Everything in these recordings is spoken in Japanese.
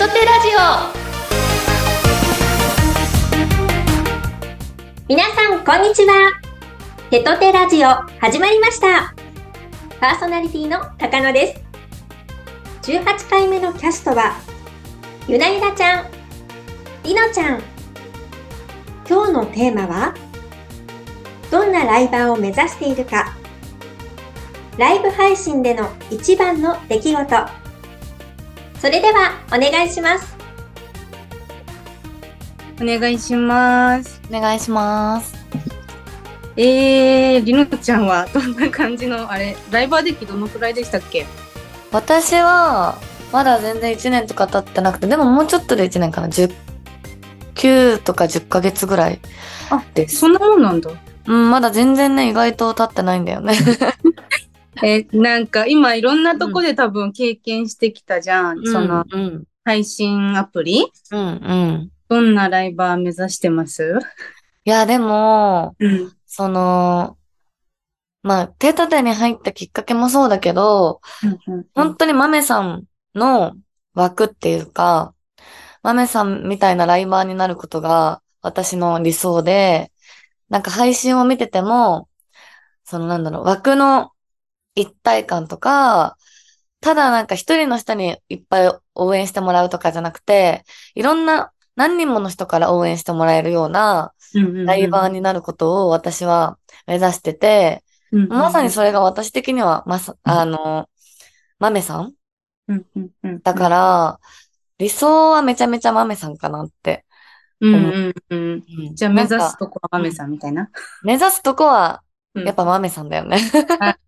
トテラジオ。皆さんこんにちは。テトテラジオ始まりました。パーソナリティの高野です。18回目のキャストはゆなゆなちゃんりのちゃん。今日のテーマはどんなライバーを目指しているか。ライブ配信での一番の出来事。それではお願いします。お願いします。オお願いします。えー、りのちゃんはどんな感じのあれライバー歴どのくらいでしたっけ？私はまだ全然1年とか経ってなくてでももうちょっとで1年かな。10 9とか10ヶ月ぐらいあです。そんなもんなんだ。うんまだ全然ね意外と経ってないんだよね えなんか今いろんなとこで多分経験してきたじゃん、そのうん。配信アプリ？うんうん。どんなライバー目指してます？いやでもうん。そのまあ手立てに入ったきっかけもそうだけど本当に豆さんの枠っていうか、豆さんみたいなライバーになることが私の理想で、なんか配信を見てても、そのなんだろう、枠の一体感とか、ただなんか一人の人にいっぱい応援してもらうとかじゃなくて、いろんな何人もの人から応援してもらえるようなライバーになることを私は目指してて、まさにそれが私的には、まさ、あの、豆さんだから、理想はめちゃめちゃ豆さんかなって。うんうんうん。う。んじゃあ目指すとこは豆さんみたいな。目指すとこは、うんやっぱ豆さんだよね。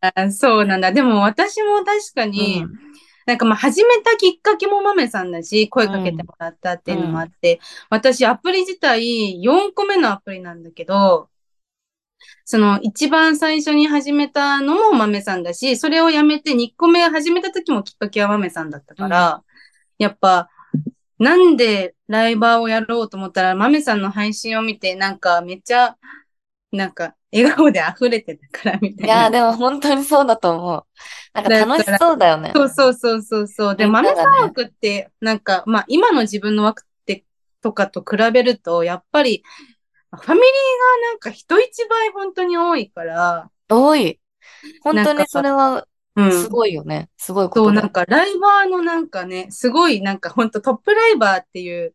あそうなんだ。でも私も確かに、うんなんかまあ始めたきっかけも豆さんだし、声かけてもらったっていうのもあって、私アプリ自体4個目のアプリなんだけど、その一番最初に始めたのも豆さんだし、それをやめて2個目始めた時もきっかけは豆さんだったから、やっぱ、なんでライバーをやろうと思ったら、豆さんの配信を見て、なんかめっちゃ、なんか笑顔で溢れてたからみたいな。いやー、でも本当にそうだと思う。なんか楽しそうだよね。そうそうそうそうそう。で、豆さん枠って、なんか、まあ、今の自分の枠って、とかと比べると、やっぱり、ファミリーがなんか人一倍本当に多いから、多い。本当にそれはうん。すごいよね。すごいこそう、とだよ。なんか、ライバーのなんかね、すごいなんか本当トップライバーっていう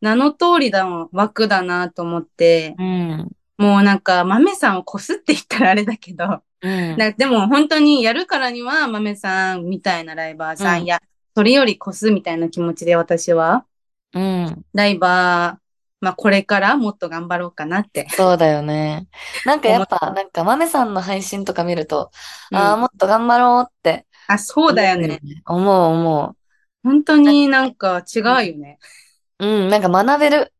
名の通りの枠だなと思って、うん。もうなんか、豆さんをこすって言ったらあれだけど、うん。なでも本当にやるからには豆さんみたいなライバーさん、うんそれより越すみたいな気持ちで私は、うん。ライバー、まあこれからもっと頑張ろうかなって。そうだよね。なんかやっ思ぱ、なんか豆さんの配信とか見ると、うんああ、もっと頑張ろうって。あ、そうだよね。。思う思本当になんか違うよね。う。うん、なんか学べる。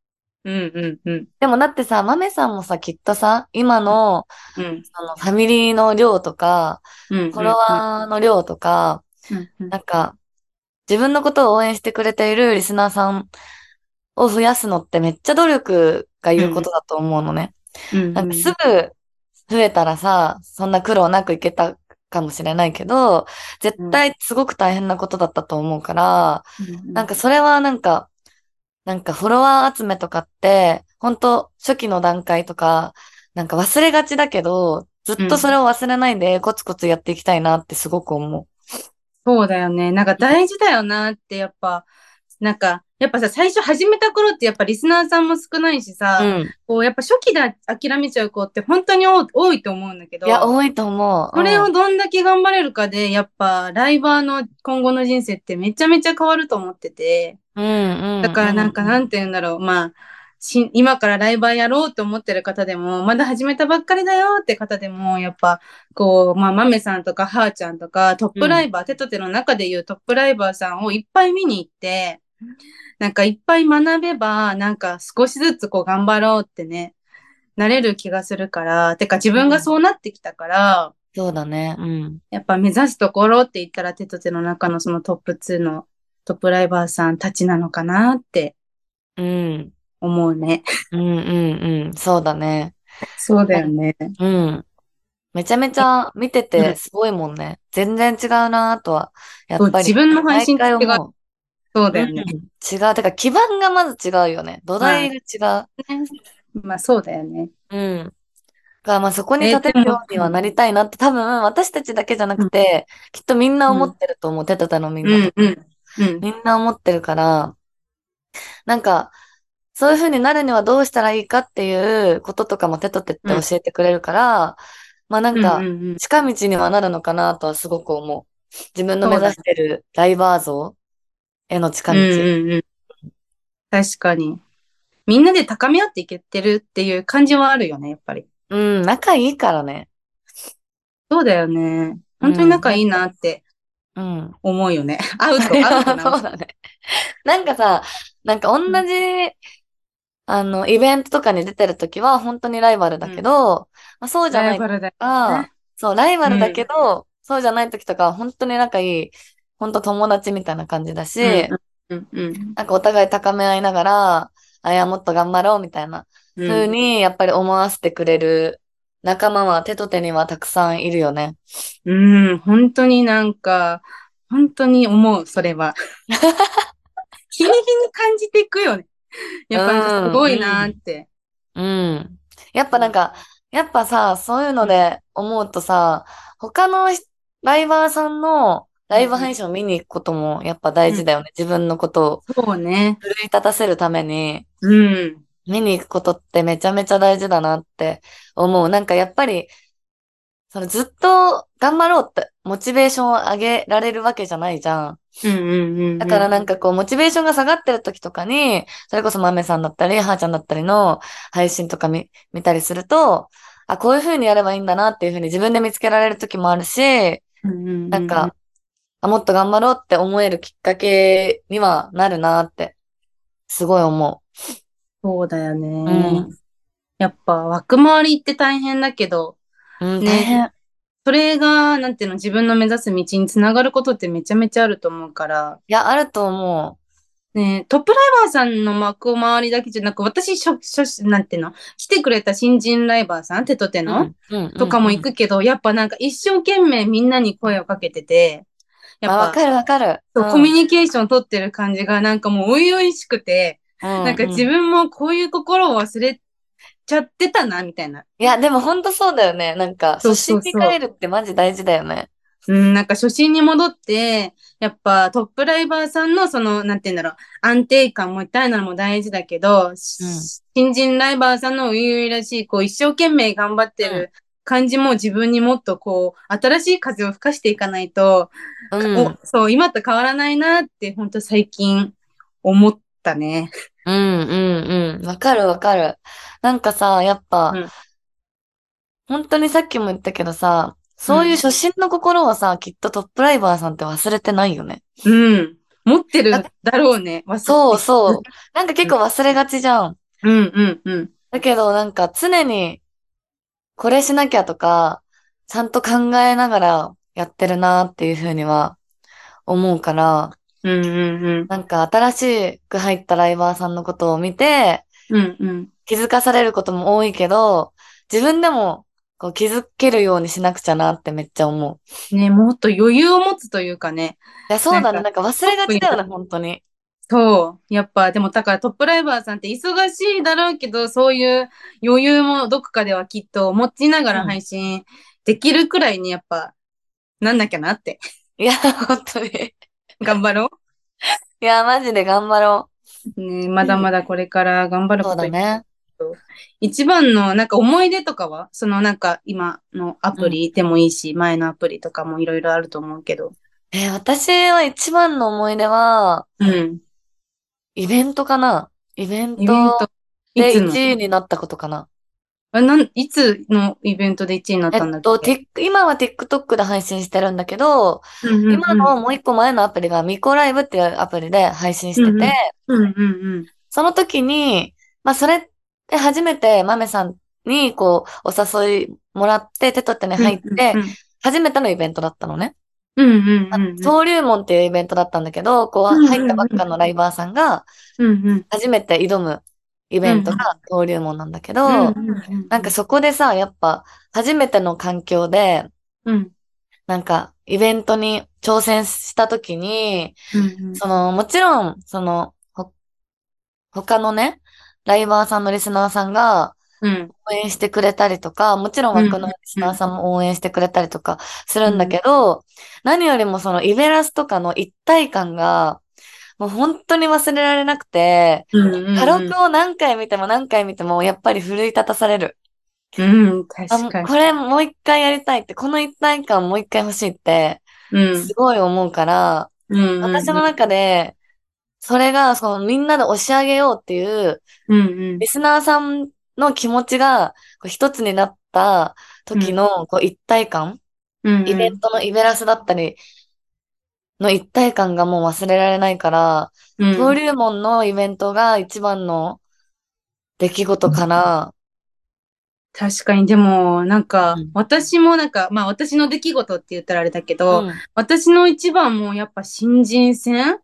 うんうんうん。でもだってさ、豆さんもさ、きっとさ、今の、うん。そのファミリーの量とか、うん。フォロワーの量とか、うんうんなんか、自分のことを応援してくれているリスナーさんを増やすのってめっちゃ努力がいることだと思うのね。うん。なんかすぐ増えたらさ、そんな苦労なくいけたかもしれないけど、絶対すごく大変なことだったと思うから、なんかそれはなんか、なんかフォロワー集めとかって、本当初期の段階とか、なんか忘れがちだけど、ずっとそれを忘れないでコツコツやっていきたいなってすごく思そうだよね。なんか大事だよなって、やっぱ、なんか、やっぱさ、最初始めた頃ってやっぱリスナーさんも少ないしう。さ、うん。こう、やっぱ初期で諦めちゃう子って本当に多多いと思うんだけど、いや、多いと思う。これうんをどんだけ頑張れるかで、やっぱライバーの今後の人生ってめちゃめちゃ変わると思ってて、うんうん。だからなんかなんて言うんだろう、まあ、し今からライバーやろうと思ってる方でも、まだ始めたばっかりだよって方でも、やっぱ、こう、まあ、マメさんとかハーちゃんとか、トップライバー、手と手の中で言うトップライバーさんをいっぱい見に行って、なんかいっぱい学べば、なんか少しずつこう頑張ろうってね、なれる気がするから、てか自分がそうなってきたから、そうだね。うん。やっぱ目指すところって言ったら手と手の中のそのトップ2のトップライバーさんたちなのかなってうん。思うね。うんうんうん。そうだね。そうだよね。うん。めちゃめちゃ見ててすごいもんね。全然違うなとは。やっぱり。自分の配信と違う。そうだよね。うん違う。てか、基盤がまず違うよね。土台が違う。まあそうだよね。うん。だからまあそこに立てるようにはなりたいなって、多分私たちだけじゃなくて、きっとみんな思ってると思う。テトタのみんなと。うんうん。うん。みんな思ってるから、なんか、そういう風になるにはどうしたらいいかっていうこととかもテトテって教えてくれるから、まあなんかうん、うんうん近道にはなるのかなとはすごく思う。自分の目指してるライバー像への近道。うんうんうん。確かに。みんなで高め合っていけてるっていう感じはあるよね、やっぱり。うん、仲いいからね。そうだよね。本当に仲いいなってうん。思うよね。会うと、会うとな。そうだね。なんかさ、なんか同じ、あの、イベントとかに出てるときは本当にライバルだけど、まあ、そうじゃないとかね、そう、ライバルだけど、そうじゃないときとかは本当に仲いい、本当友達みたいな感じだし、うんうんなんかお互い高め合いながら、あ、いや、もっと頑張ろうみたいなうん。風に、やっぱり思わせてくれる仲間は手と手にはたくさんいるよね。うん、本当になんか、本当に思う、それは。日に日に感じていくよね。やっぱすごいなーって。うん。やっぱなんか、やっぱさ、そういうので思うとさ、他のひライバーさんのライブ配信を見に行くこともやっぱ大事だよね。自分のことをそうね。奮い立たせるためにうん。見に行くことってめちゃめちゃ大事だなって思う。なんかやっぱり、そのずっと頑張ろうってモチベーションを上げられるわけじゃないじゃん。うんうんうん。だからなんかこう、モチベーションが下がってる時とかに、それこそ豆さんだったり、はーちゃんだったりの配信とか見、見たりすると、あ、こういう風にやればいいんだなっていう風に自分で見つけられる時もあるし、うんうんうん、なんか、あ、もっと頑張ろうって思えるきっかけにはなるなって、すごい思そうだよね。うんやっぱ枠回りって大変だけど、う。うん、ね。それが、なんていうの、自分の目指す道につながることってめちゃめちゃあると思うから、いや、あると思ね、トップライバーさんの幕回りだけじゃなく、私、しょ、しょ、なんていうの、来てくれた新人ライバーさん、手と手う。の。とかも行くけど、やっぱなんか一生懸命みんなに声をかけてて、やっぱ、かるわかる。そううんコミュニケーション取ってる感じがなんかもう初々しくて、うんなんか自うん分もこういう心を忘れちゃってたな、みたいな。いや、でもほんとそうだよね。なんか、初心に帰るってマジ大事だよね。うん、なんか初心に戻って、やっぱトップライバーさんのその、なんて言うんだろう、安定感みたいなのも大事だけど、新人ライバーさんの初々らしい、こう一生懸命頑張ってる感じも自分にもっとこう、新しい風を吹かしていかないと、うん。おそう、今と変わらないなって、本当最近思ったね。うんうんうん。わかるわかる。なんかさ、やっぱ、うん本当にさっきも言ったけどさ、そういう初心の心をさ、きっとトップライバーさんって忘れてないよね。うん。持ってるだろうね。そうそう。なんか結構忘れがちじゃん。うんうんうん。だけどなんか常に、これしなきゃとか、ちゃんと考えながらやってるなっていうふうには思うから、うんうんなんか新しく入ったライバーさんのことを見て、うん。うんうん。気づかされることも多いけど、自分でもこう気づけるようにしなくちゃなってめっちゃ思う。ね、もっと余裕を持つというかね。いや、そうだね。ななんか忘れがちだよね、本当に。そう。やっぱ、でもだからトップライバーさんって忙しいだろうけど、そういう余裕もどこかではきっと持ちながら配信できるくらいにやっぱ、なんなきゃなって。いや、本当に。い頑張ろや、マジで頑張ろう。ね、まだまだこれから頑張う。ることそうだね。一番のなんか思い出とかは？そのなんか今のアプリでもいいし、前のアプリとかもいろいろあると思うけど。えー私は一番の思い出は、うん。イベントかな？イベントでつの？1位になったことかな。あなんいつのイベントで1位になっえっと、たんだっけ、テック今は TikTok で配信してるんだけど、うんうんうん。今のもう一個前のアプリがミコライブっていうアプリで配信してて、うんうん。うんうんその時に、まあそれで初めてマメさんにこうお誘いもらって手取ってね入って、初めてのイベントだったのね。うんうんうんうん。登竜門っていうイベントだったんだけど、こう入ったばっかのライバーさんが初めて挑むイベントが登竜門なんだけど、うんうんうんなんかそこでさ、やっぱ初めての環境で、うん。なんか、イベントに挑戦したときに、うんその、もちろん、その、ほ、他のね、ライバーさんのリスナーさんがうん。応援してくれたりとか、もちろん枠のリスナーさんも応援してくれたりとかするんだけど、何よりもそのイベラスとかの一体感が、もう本当に忘れられなくて、うん。タロクを何回見ても何回見ても、やっぱり奮い立たされる。うん、あ確かに。これもう一回やりたいって、この一体感もう一回欲しいって、うんすごい思うから、うん。私の中で、それが、そのみんなで押し上げようっていう、うんうんリスナーさんの気持ちが一つになった時のこう一体感、うん。イベントのイベラスだったりの一体感がもう忘れられないから、うん。登竜門のイベントが一番の出来事かな。確かに、でも、なんかうん、私もなんか、まあ私の出来事って言ったらあれだけど、うん。私の一番もやっぱ新人戦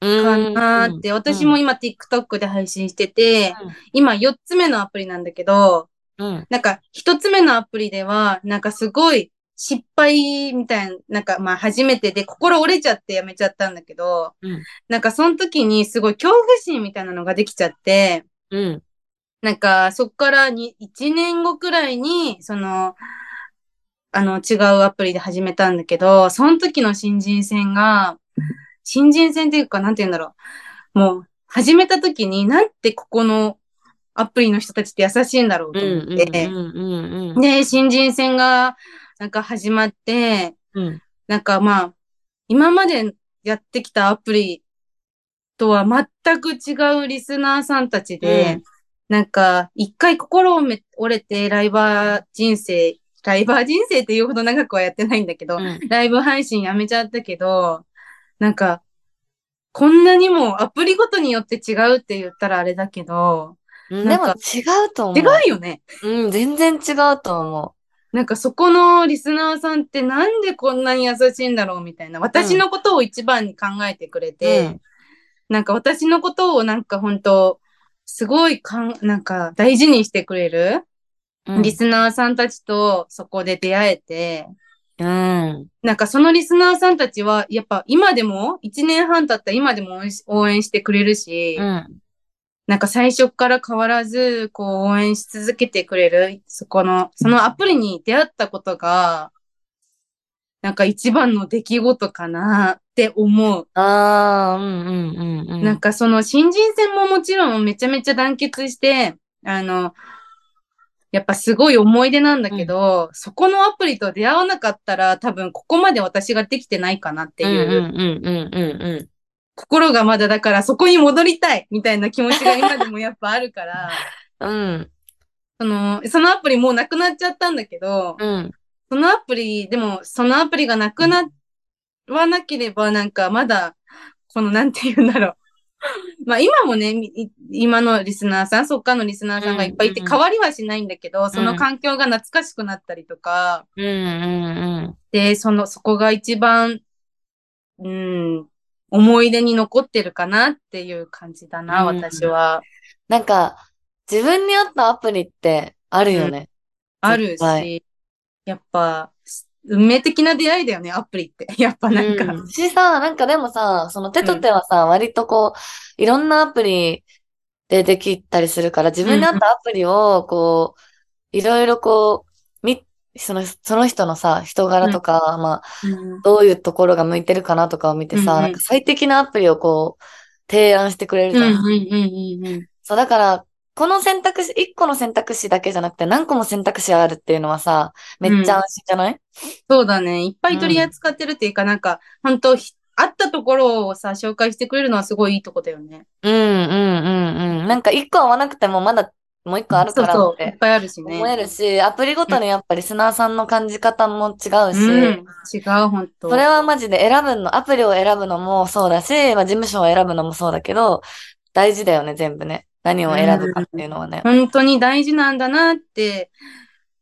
かなーって、うん。私も今 TikTok で配信してて、今4つ目のアプリなんだけど、うん。なんか1つ目のアプリでは、なんかすごい失敗みたいな、なんかまあ初めてで心折れちゃってやめちゃったんだけど、うんなんかその時にすごい恐怖心みたいなのができちゃって、うん。なんか、そっからに、1年後くらいに、その、あの、違うアプリで始めたんだけど、その時の新人戦が、新人戦っていうか、なんて言うんだろう。もう、始めた時に、なんてここのアプリの人たちって優しいんだろうとうん。思って。で、新人戦が、なんか始まって、うん。なんかまあ、今までやってきたアプリとは全く違うリスナーさんたちで、なんか、一回心をめ折れてライバー人生、ライバー人生っていうほど長くはやってないんだけど、うんライブ配信やめちゃったけど、なんか、こんなにもアプリごとによって違うって言ったらあれだけど、うん。でもなんか違うと思う。違うよね。うん、全然違うと思なんかそこのリスナーさんってなんでこんなに優しいんだろうみたいな。私のことを一番に考えてくれう。て、うんなんか私のことをなんか本当すごいかん、なんか大事にしてくれる、うん。リスナーさんたちとそこで出会えて、うん。なんかそのリスナーさんたちはやっぱ今でも、1年半経った今でも応援し応援してくれるし、うん。なんか最初から変わらず、こう応援し続けてくれる、そこの、そのアプリに出会ったことが、なんか一番の出来事かなって思う。ああ、うんうんうんうん。なんかその新人戦ももちろんめちゃめちゃ団結して、あの、やっぱすごい思い出なんだけど、そこのアプリと出会わなかったら多分ここまで私ができてないかなっていう、うんうんうんうんうん心がまだだからそこに戻りたいみたいな気持ちが今でもやっぱあるから、うん。うん。その、そのアプリもうなくなっちゃったんだけど、うん。そのアプリ、でもそのアプリがなくなわなければなんかまだ、このなんて言うんだろう。まあ今もね、今のリスナーさん、そっかのリスナーさんがいっぱいいてうんうん変わりはしないんだけど、その環境が懐かしくなったりとか、うんうんで、その、そこが一番、うん、思い出に残ってるかなっていう感じだな、うん私は。なんか、自分に合ったアプリってあるよね。ある絶対し、やっぱ、運命的な出会いだよね、アプリって。やっぱなんか。うんしさ、なんかでもさ、その手と手はさ、割とこう、いろんなアプリでできたりするから、自分に合ったアプリを、こう、いろいろこう、み、その、その人のさ、人柄とか、まあ、うんどういうところが向いてるかなとかを見てさ、うんうんなんか最適なアプリをこう、提案してくれるじゃん。うんうんうんうんうん。そう、だから、この選択肢、一個の選択肢だけじゃなくて何個も選択肢あるっていうのはさ、めっちゃ安心じゃない、そうだね。いっぱい取り扱ってるっていうか、なんか、本当ひあったところをさ、紹介してくれるのはすごいいいとこだよね。うん、うん、うん、うん。なんか一個合わなくてもまだもう一個あるからそうそう。いっってぱいあるしね。思えるし、アプリごとにやっぱリスナーさんの感じ方も違うし、うん。違う、本当それはマジで選ぶの、アプリを選ぶのもそうだし、まあ事務所を選ぶのもそうだけど、大事だよね、全部ね。何を選ぶかっていうのはね。本当に大事なんだなって、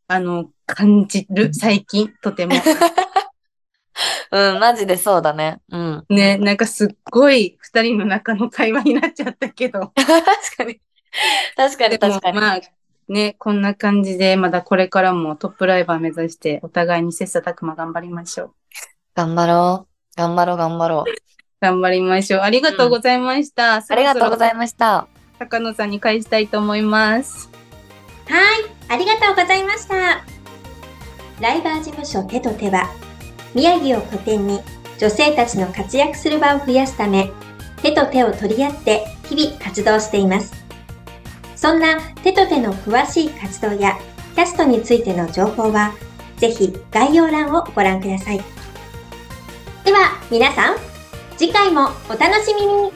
あの、感じる、最近、とても。うん、マジでそうだね。うん。ね、なんかすっごい二人の中の会話になっちゃったけど。確かに。確かに確かに。まあ、ね、こんな感じで、まだこれからもトップライバー目指して、お互いに切磋琢磨頑張りましょう。頑張ろう。頑張ろう、頑張ろう。頑張りましょう。ありがとうございました。うん、ありがとうございました。高野さんに返したいと思います。はい、ありがとうございました。ライバー事務所手と手は、宮城を拠点に女性たちの活躍する場を増やすため、手と手を取り合って日々活動しています。そんな手と手の詳しい活動やキャストについての情報は、ぜひ概要欄をご覧ください。では皆さん、次回もお楽しみに